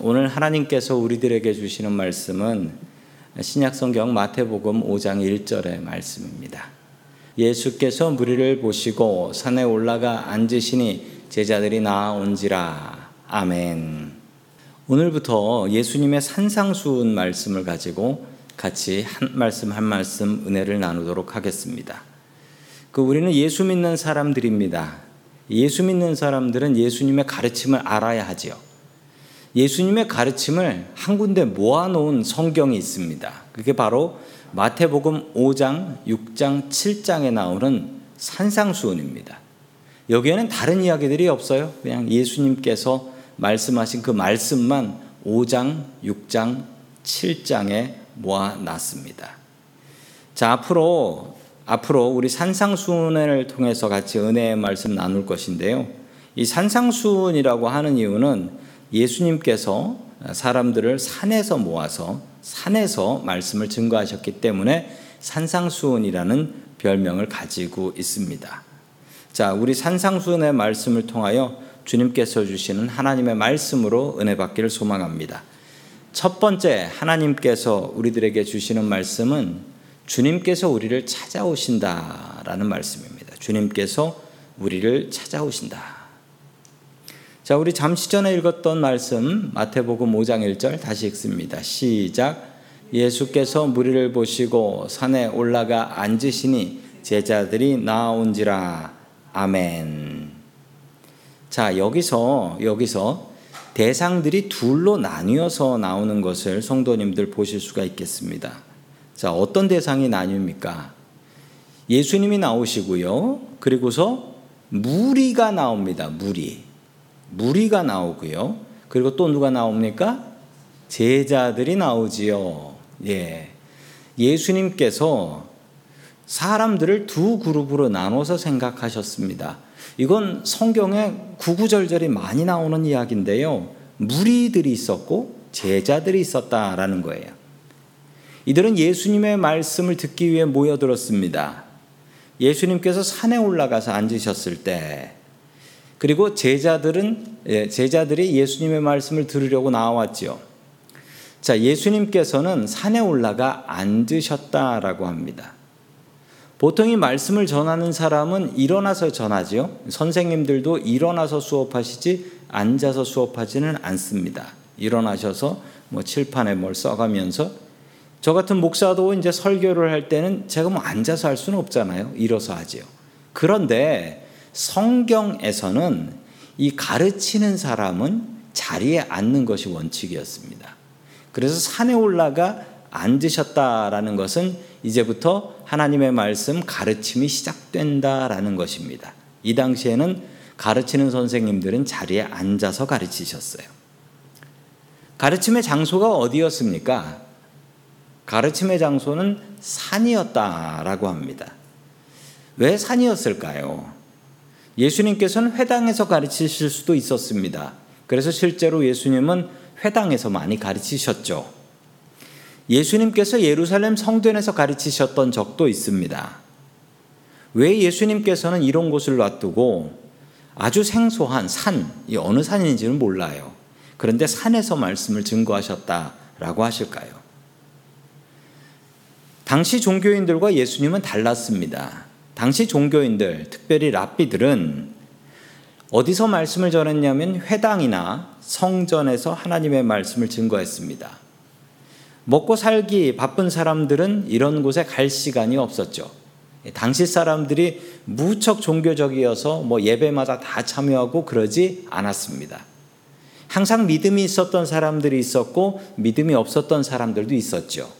오늘 하나님께서 우리들에게 주시는 말씀은 신약성경 마태복음 5장 1절의 말씀입니다. 예수께서 무리를 보시고 산에 올라가 앉으시니 제자들이 나아온지라. 아멘. 오늘부터 예수님의 산상수훈 말씀을 가지고 같이 한 말씀 한 말씀 은혜를 나누도록 하겠습니다. 그 우리는 예수 믿는 사람들입니다. 예수 믿는 사람들은 예수님의 가르침을 알아야 하지요. 예수님의 가르침을 한 군데 모아놓은 성경이 있습니다. 그게 바로 마태복음 5장, 6장, 7장에 나오는 산상수훈입니다. 여기에는 다른 이야기들이 없어요. 그냥 예수님께서 말씀하신 그 말씀만 5장, 6장, 7장에 모아놨습니다. 자, 앞으로, 앞으로 우리 산상수훈을 통해서 같이 은혜의 말씀 나눌 것인데요. 이 산상수훈이라고 하는 이유는 예수님께서 사람들을 산에서 모아서 산에서 말씀을 증거하셨기 때문에 산상수훈이라는 별명을 가지고 있습니다. 자, 우리 산상수훈의 말씀을 통하여 주님께서 주시는 하나님의 말씀으로 은혜 받기를 소망합니다. 첫 번째 하나님께서 우리들에게 주시는 말씀은 주님께서 우리를 찾아오신다라는 말씀입니다. 주님께서 우리를 찾아오신다. 자, 우리 잠시 전에 읽었던 말씀 마태복음 5장 1절 다시 읽습니다. 시작. 예수께서 무리를 보시고 산에 올라가 앉으시니 제자들이 나온지라. 아멘. 자, 여기서 여기서 대상들이 둘로 나뉘어서 나오는 것을 성도님들 보실 수가 있겠습니다. 자, 어떤 대상이 나뉩니까? 예수님이 나오시고요. 그리고서 무리가 나옵니다. 무리. 무리가 나오고요. 그리고 또 누가 나옵니까? 제자들이 나오지요. 예. 예수님께서 사람들을 두 그룹으로 나눠서 생각하셨습니다. 이건 성경에 구구절절이 많이 나오는 이야기인데요. 무리들이 있었고 제자들이 있었다라는 거예요. 이들은 예수님의 말씀을 듣기 위해 모여들었습니다. 예수님께서 산에 올라가서 앉으셨을 때 그리고 제자들은 예, 제자들이 예수님의 말씀을 들으려고 나왔지요. 자, 예수님께서는 산에 올라가 앉으셨다라고 합니다. 보통 이 말씀을 전하는 사람은 일어나서 전하지요. 선생님들도 일어나서 수업하시지 앉아서 수업하지는 않습니다. 일어나셔서 뭐 칠판에 뭘 써가면서 저 같은 목사도 이제 설교를 할 때는 제가 뭐 앉아서 할 수는 없잖아요. 일어서 하지요. 그런데 성경에서는 이 가르치는 사람은 자리에 앉는 것이 원칙이었습니다. 그래서 산에 올라가 앉으셨다라는 것은 이제부터 하나님의 말씀 가르침이 시작된다라는 것입니다. 이 당시에는 가르치는 선생님들은 자리에 앉아서 가르치셨어요. 가르침의 장소가 어디였습니까? 가르침의 장소는 산이었다라고 합니다. 왜 산이었을까요? 예수님께서는 회당에서 가르치실 수도 있었습니다. 그래서 실제로 예수님은 회당에서 많이 가르치셨죠. 예수님께서 예루살렘 성전에서 가르치셨던 적도 있습니다. 왜 예수님께서는 이런 곳을 놔두고 아주 생소한 산, 이 어느 산인지는 몰라요. 그런데 산에서 말씀을 증거하셨다라고 하실까요? 당시 종교인들과 예수님은 달랐습니다. 당시 종교인들, 특별히 랍비들은 어디서 말씀을 전했냐면 회당이나 성전에서 하나님의 말씀을 증거했습니다. 먹고 살기 바쁜 사람들은 이런 곳에 갈 시간이 없었죠. 당시 사람들이 무척 종교적이어서 뭐 예배마다 다 참여하고 그러지 않았습니다. 항상 믿음이 있었던 사람들이 있었고 믿음이 없었던 사람들도 있었죠.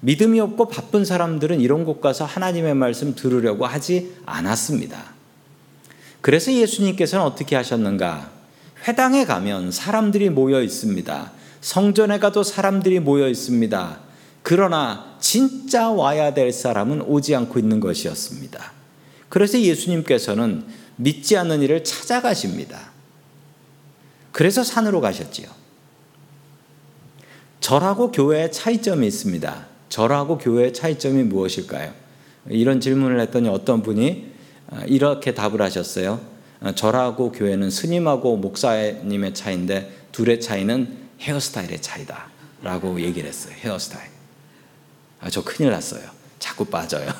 믿음이 없고 바쁜 사람들은 이런 곳 가서 하나님의 말씀 들으려고 하지 않았습니다. 그래서 예수님께서는 어떻게 하셨는가? 회당에 가면 사람들이 모여 있습니다. 성전에 가도 사람들이 모여 있습니다. 그러나 진짜 와야 될 사람은 오지 않고 있는 것이었습니다. 그래서 예수님께서는 믿지 않는 이를 찾아가십니다. 그래서 산으로 가셨지요. 절하고 교회의 차이점이 있습니다. 절하고 교회의 차이점이 무엇일까요? 이런 질문을 했더니 어떤 분이 아, 이렇게 답을 하셨어요. 아, 절하고 교회는 스님하고 목사님의 차이인데 둘의 차이는 헤어스타일의 차이다. 라고 얘기를 했어요. 헤어스타일. 아, 저 큰일 났어요. 자꾸 빠져요.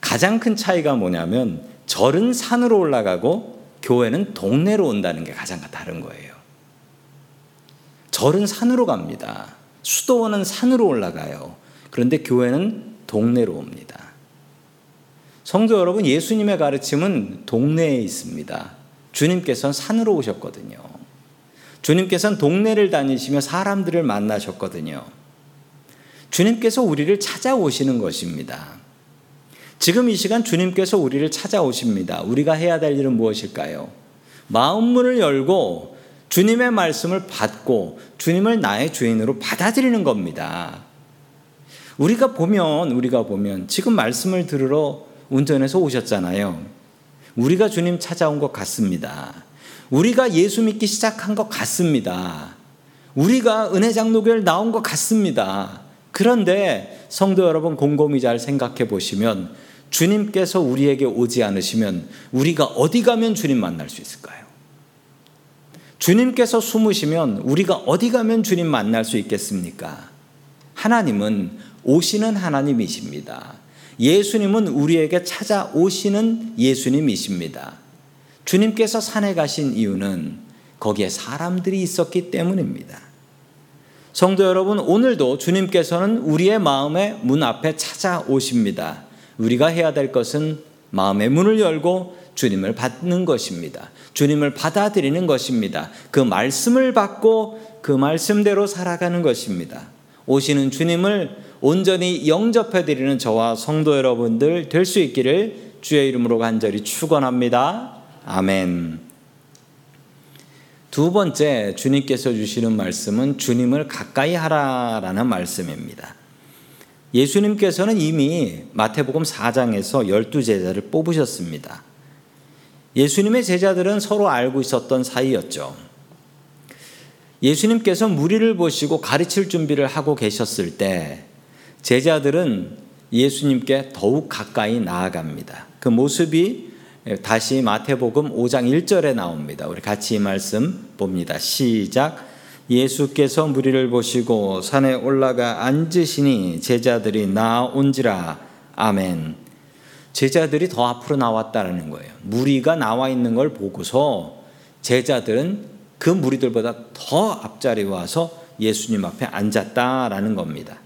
가장 큰 차이가 뭐냐면 절은 산으로 올라가고 교회는 동네로 온다는 게 가장 다른 거예요. 절은 산으로 갑니다. 수도원은 산으로 올라가요. 그런데 교회는 동네로 옵니다. 성도 여러분, 예수님의 가르침은 동네에 있습니다. 주님께서는 산으로 오셨거든요. 주님께서는 동네를 다니시며 사람들을 만나셨거든요. 주님께서 우리를 찾아오시는 것입니다. 지금 이 시간 주님께서 우리를 찾아오십니다. 우리가 해야 될 일은 무엇일까요? 마음문을 열고 주님의 말씀을 받고 주님을 나의 주인으로 받아들이는 겁니다. 우리가 보면 우리가 보면 지금 말씀을 들으러 운전해서 오셨잖아요. 우리가 주님 찾아온 것 같습니다. 우리가 예수 믿기 시작한 것 같습니다. 우리가 은혜 장로교를 나온 것 같습니다. 그런데 성도 여러분 곰곰이 잘 생각해 보시면 주님께서 우리에게 오지 않으시면 우리가 어디 가면 주님 만날 수 있을까요? 주님께서 숨으시면 우리가 어디 가면 주님 만날 수 있겠습니까? 하나님은 오시는 하나님이십니다. 예수님은 우리에게 찾아오시는 예수님이십니다. 주님께서 산에 가신 이유는 거기에 사람들이 있었기 때문입니다. 성도 여러분, 오늘도 주님께서는 우리의 마음의 문 앞에 찾아오십니다. 우리가 해야 될 것은 마음의 문을 열고 주님을 받는 것입니다. 주님을 받아들이는 것입니다. 그 말씀을 받고 그 말씀대로 살아가는 것입니다. 오시는 주님을 온전히 영접해 드리는 저와 성도 여러분들 될 수 있기를 주의 이름으로 간절히 축원합니다. 아멘. 두 번째 주님께서 주시는 말씀은 주님을 가까이 하라라는 말씀입니다. 예수님께서는 이미 마태복음 4장에서 열두 제자를 뽑으셨습니다. 예수님의 제자들은 서로 알고 있었던 사이였죠. 예수님께서 무리를 보시고 가르칠 준비를 하고 계셨을 때 제자들은 예수님께 더욱 가까이 나아갑니다. 그 모습이 다시 마태복음 5장 1절에 나옵니다. 우리 같이 이 말씀 봅니다. 시작. 예수께서 무리를 보시고 산에 올라가 앉으시니 제자들이 나온지라. 아멘. 제자들이 더 앞으로 나왔다는 거예요. 무리가 나와 있는 걸 보고서 제자들은 그 무리들보다 더 앞자리에 와서 예수님 앞에 앉았다라는 겁니다.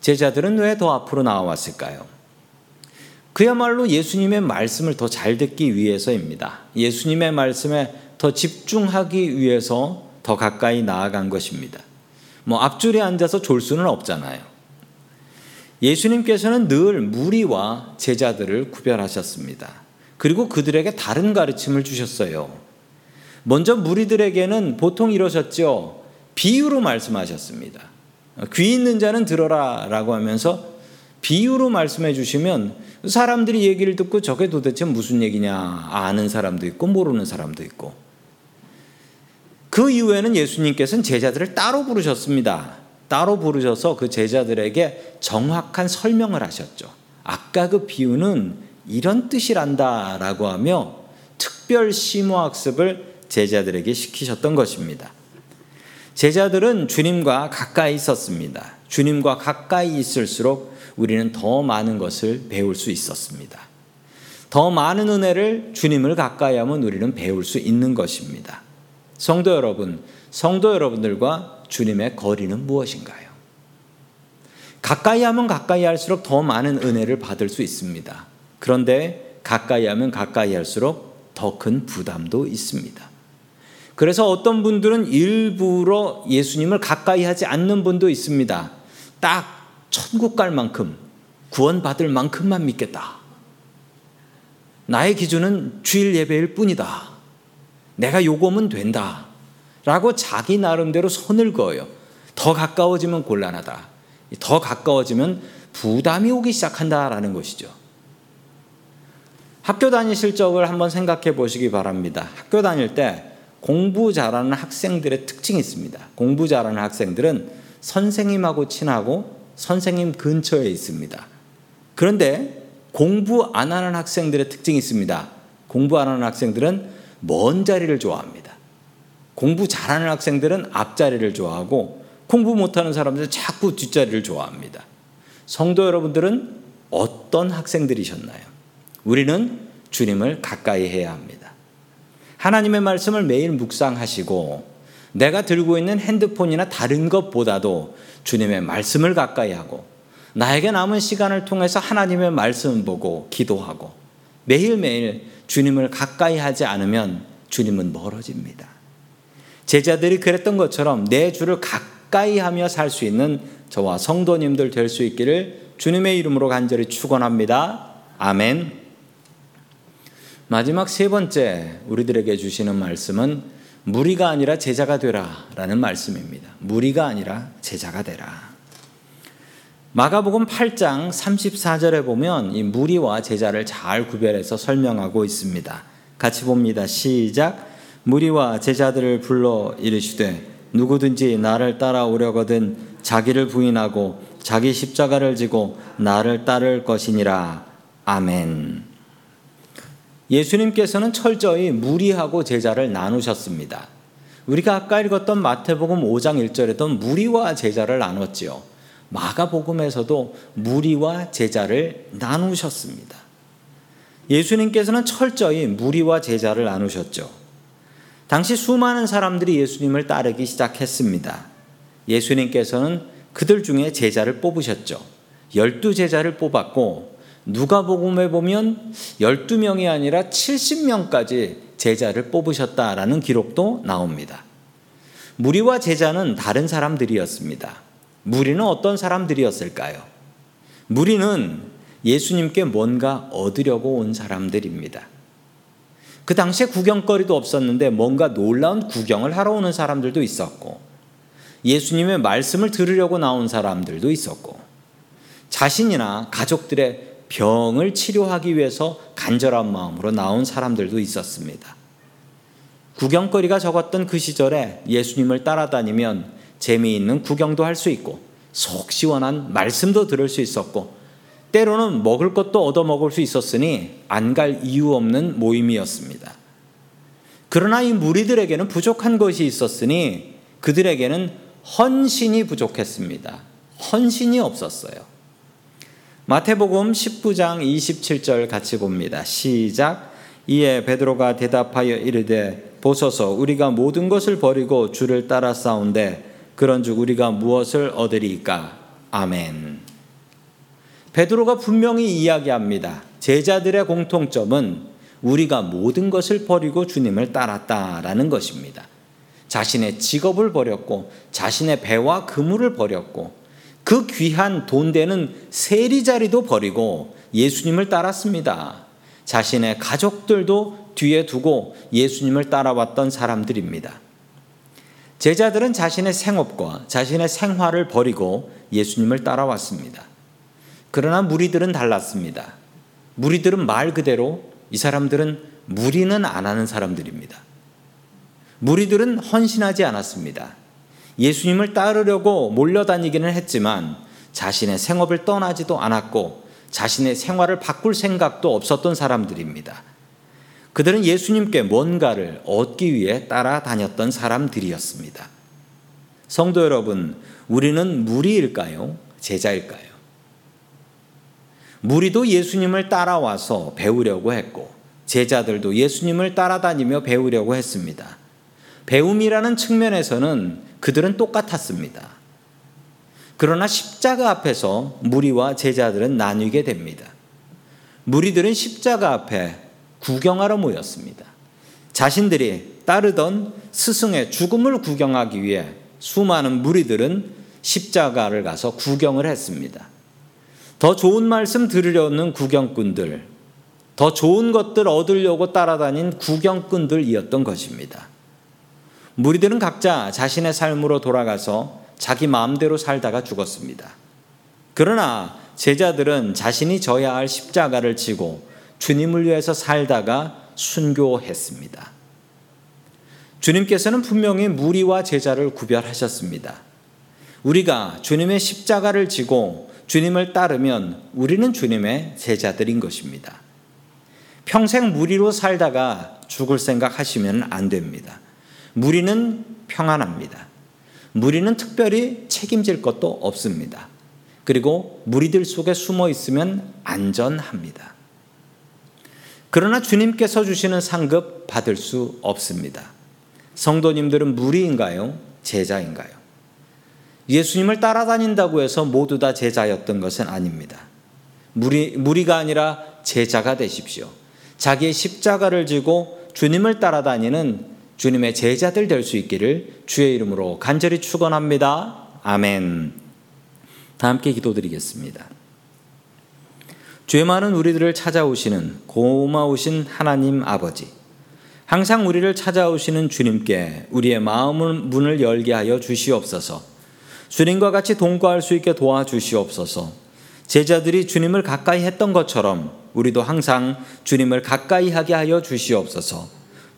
제자들은 왜 더 앞으로 나왔을까요? 그야말로 예수님의 말씀을 더 잘 듣기 위해서입니다. 예수님의 말씀에 더 집중하기 위해서 더 가까이 나아간 것입니다. 뭐 앞줄에 앉아서 졸 수는 없잖아요. 예수님께서는 늘 무리와 제자들을 구별하셨습니다. 그리고 그들에게 다른 가르침을 주셨어요. 먼저 무리들에게는 보통 이러셨죠. 비유로 말씀하셨습니다. 귀 있는 자는 들어라 라고 하면서 비유로 말씀해 주시면 사람들이 얘기를 듣고 저게 도대체 무슨 얘기냐 아는 사람도 있고 모르는 사람도 있고 그 이후에는 예수님께서는 제자들을 따로 부르셨습니다. 따로 부르셔서 그 제자들에게 정확한 설명을 하셨죠. 아까 그 비유는 이런 뜻이란다라고 하며 특별 심오학습을 제자들에게 시키셨던 것입니다. 제자들은 주님과 가까이 있었습니다. 주님과 가까이 있을수록 우리는 더 많은 것을 배울 수 있었습니다. 더 많은 은혜를 주님을 가까이 하면 우리는 배울 수 있는 것입니다. 성도 여러분, 성도 여러분들과 주님의 거리는 무엇인가요? 가까이 하면 가까이 할수록 더 많은 은혜를 받을 수 있습니다. 그런데 가까이 하면 가까이 할수록 더 큰 부담도 있습니다. 그래서 어떤 분들은 일부러 예수님을 가까이 하지 않는 분도 있습니다. 딱 천국 갈 만큼 구원받을 만큼만 믿겠다. 나의 기준은 주일 예배일 뿐이다. 내가 요거면 된다. 라고 자기 나름대로 손을 그어요. 더 가까워지면 곤란하다. 더 가까워지면 부담이 오기 시작한다라는 것이죠. 학교 다니실 적을 한번 생각해 보시기 바랍니다. 학교 다닐 때 공부 잘하는 학생들의 특징이 있습니다. 공부 잘하는 학생들은 선생님하고 친하고 선생님 근처에 있습니다. 그런데 공부 안 하는 학생들의 특징이 있습니다. 공부 안 하는 학생들은 먼 자리를 좋아합니다. 공부 잘하는 학생들은 앞자리를 좋아하고 공부 못하는 사람들은 자꾸 뒷자리를 좋아합니다. 성도 여러분들은 어떤 학생들이셨나요? 우리는 주님을 가까이 해야 합니다. 하나님의 말씀을 매일 묵상하시고 내가 들고 있는 핸드폰이나 다른 것보다도 주님의 말씀을 가까이 하고 나에게 남은 시간을 통해서 하나님의 말씀 보고 기도하고 매일매일 주님을 가까이 하지 않으면 주님은 멀어집니다. 제자들이 그랬던 것처럼 내 주를 가까이 하며 살 수 있는 저와 성도님들 될 수 있기를 주님의 이름으로 간절히 축원합니다. 아멘. 마지막 세 번째 우리들에게 주시는 말씀은 무리가 아니라 제자가 되라라는 말씀입니다. 무리가 아니라 제자가 되라. 마가복음 8장 34절에 보면 이 무리와 제자를 잘 구별해서 설명하고 있습니다. 같이 봅니다. 시작. 무리와 제자들을 불러 이르시되 누구든지 나를 따라오려거든 자기를 부인하고 자기 십자가를 지고 나를 따를 것이니라. 아멘. 예수님께서는 철저히 무리하고 제자를 나누셨습니다. 우리가 아까 읽었던 마태복음 5장 1절에도 무리와 제자를 나눴지요. 마가복음에서도 무리와 제자를 나누셨습니다. 예수님께서는 철저히 무리와 제자를 나누셨죠. 당시 수많은 사람들이 예수님을 따르기 시작했습니다. 예수님께서는 그들 중에 제자를 뽑으셨죠. 열두 제자를 뽑았고 누가복음에 보면 12명이 아니라 70명까지 제자를 뽑으셨다라는 기록도 나옵니다. 무리와 제자는 다른 사람들이었습니다. 무리는 어떤 사람들이었을까요? 무리는 예수님께 뭔가 얻으려고 온 사람들입니다. 그 당시에 구경거리도 없었는데 뭔가 놀라운 구경을 하러 오는 사람들도 있었고, 예수님의 말씀을 들으려고 나온 사람들도 있었고, 자신이나 가족들의 병을 치료하기 위해서 간절한 마음으로 나온 사람들도 있었습니다. 구경거리가 적었던 그 시절에 예수님을 따라다니면 재미있는 구경도 할 수 있고 속 시원한 말씀도 들을 수 있었고 때로는 먹을 것도 얻어 먹을 수 있었으니 안 갈 이유 없는 모임이었습니다. 그러나 이 무리들에게는 부족한 것이 있었으니 그들에게는 헌신이 부족했습니다. 헌신이 없었어요. 마태복음 19장 27절 같이 봅니다. 시작. 이에 베드로가 대답하여 이르되 보소서 우리가 모든 것을 버리고 주를 따라 싸운데 그런즉 우리가 무엇을 얻으리까? 아멘. 베드로가 분명히 이야기합니다. 제자들의 공통점은 우리가 모든 것을 버리고 주님을 따랐다라는 것입니다. 자신의 직업을 버렸고 자신의 배와 그물을 버렸고 그 귀한 돈 되는 세리자리도 버리고 예수님을 따랐습니다. 자신의 가족들도 뒤에 두고 예수님을 따라왔던 사람들입니다. 제자들은 자신의 생업과 자신의 생활을 버리고 예수님을 따라왔습니다. 그러나 무리들은 달랐습니다. 무리들은 말 그대로 이 사람들은 무리는 안 하는 사람들입니다. 무리들은 헌신하지 않았습니다. 예수님을 따르려고 몰려다니기는 했지만 자신의 생업을 떠나지도 않았고 자신의 생활을 바꿀 생각도 없었던 사람들입니다. 그들은 예수님께 뭔가를 얻기 위해 따라다녔던 사람들이었습니다. 성도 여러분, 우리는 무리일까요? 제자일까요? 무리도 예수님을 따라와서 배우려고 했고, 제자들도 예수님을 따라다니며 배우려고 했습니다. 배움이라는 측면에서는 그들은 똑같았습니다. 그러나 십자가 앞에서 무리와 제자들은 나뉘게 됩니다. 무리들은 십자가 앞에 구경하러 모였습니다. 자신들이 따르던 스승의 죽음을 구경하기 위해 수많은 무리들은 십자가를 가서 구경을 했습니다. 더 좋은 말씀 들으려는 구경꾼들, 더 좋은 것들 얻으려고 따라다닌 구경꾼들이었던 것입니다. 무리들은 각자 자신의 삶으로 돌아가서 자기 마음대로 살다가 죽었습니다. 그러나 제자들은 자신이 져야 할 십자가를 지고 주님을 위해서 살다가 순교했습니다. 주님께서는 분명히 무리와 제자를 구별하셨습니다. 우리가 주님의 십자가를 지고 주님을 따르면 우리는 주님의 제자들인 것입니다. 평생 무리로 살다가 죽을 생각 하시면 안 됩니다. 무리는 평안합니다. 무리는 특별히 책임질 것도 없습니다. 그리고 무리들 속에 숨어 있으면 안전합니다. 그러나 주님께서 주시는 상급 받을 수 없습니다. 성도님들은 무리인가요? 제자인가요? 예수님을 따라다닌다고 해서 모두 다 제자였던 것은 아닙니다. 무리, 무리가 아니라 제자가 되십시오. 자기의 십자가를 지고 주님을 따라다니는 주님의 제자들 될 수 있기를 주의 이름으로 간절히 축원합니다. 아멘. 다 함께 기도드리겠습니다. 죄 많은 우리들을 찾아오시는 고마우신 하나님 아버지. 항상 우리를 찾아오시는 주님께 우리의 마음을 문을 열게 하여 주시옵소서. 주님과 같이 동거할 수 있게 도와주시옵소서. 제자들이 주님을 가까이 했던 것처럼 우리도 항상 주님을 가까이 하게 하여 주시옵소서.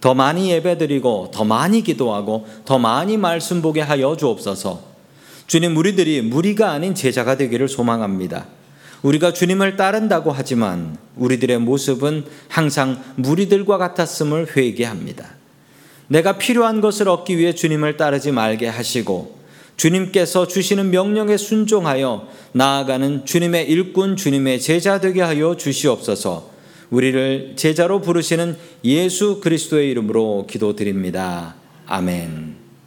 더 많이 예배드리고 더 많이 기도하고 더 많이 말씀 보게 하여 주옵소서. 주님 우리들이 무리가 아닌 제자가 되기를 소망합니다. 우리가 주님을 따른다고 하지만 우리들의 모습은 항상 무리들과 같았음을 회개합니다. 내가 필요한 것을 얻기 위해 주님을 따르지 말게 하시고 주님께서 주시는 명령에 순종하여 나아가는 주님의 일꾼, 주님의 제자 되게 하여 주시옵소서. 우리를 제자로 부르시는 예수 그리스도의 이름으로 기도드립니다. 아멘.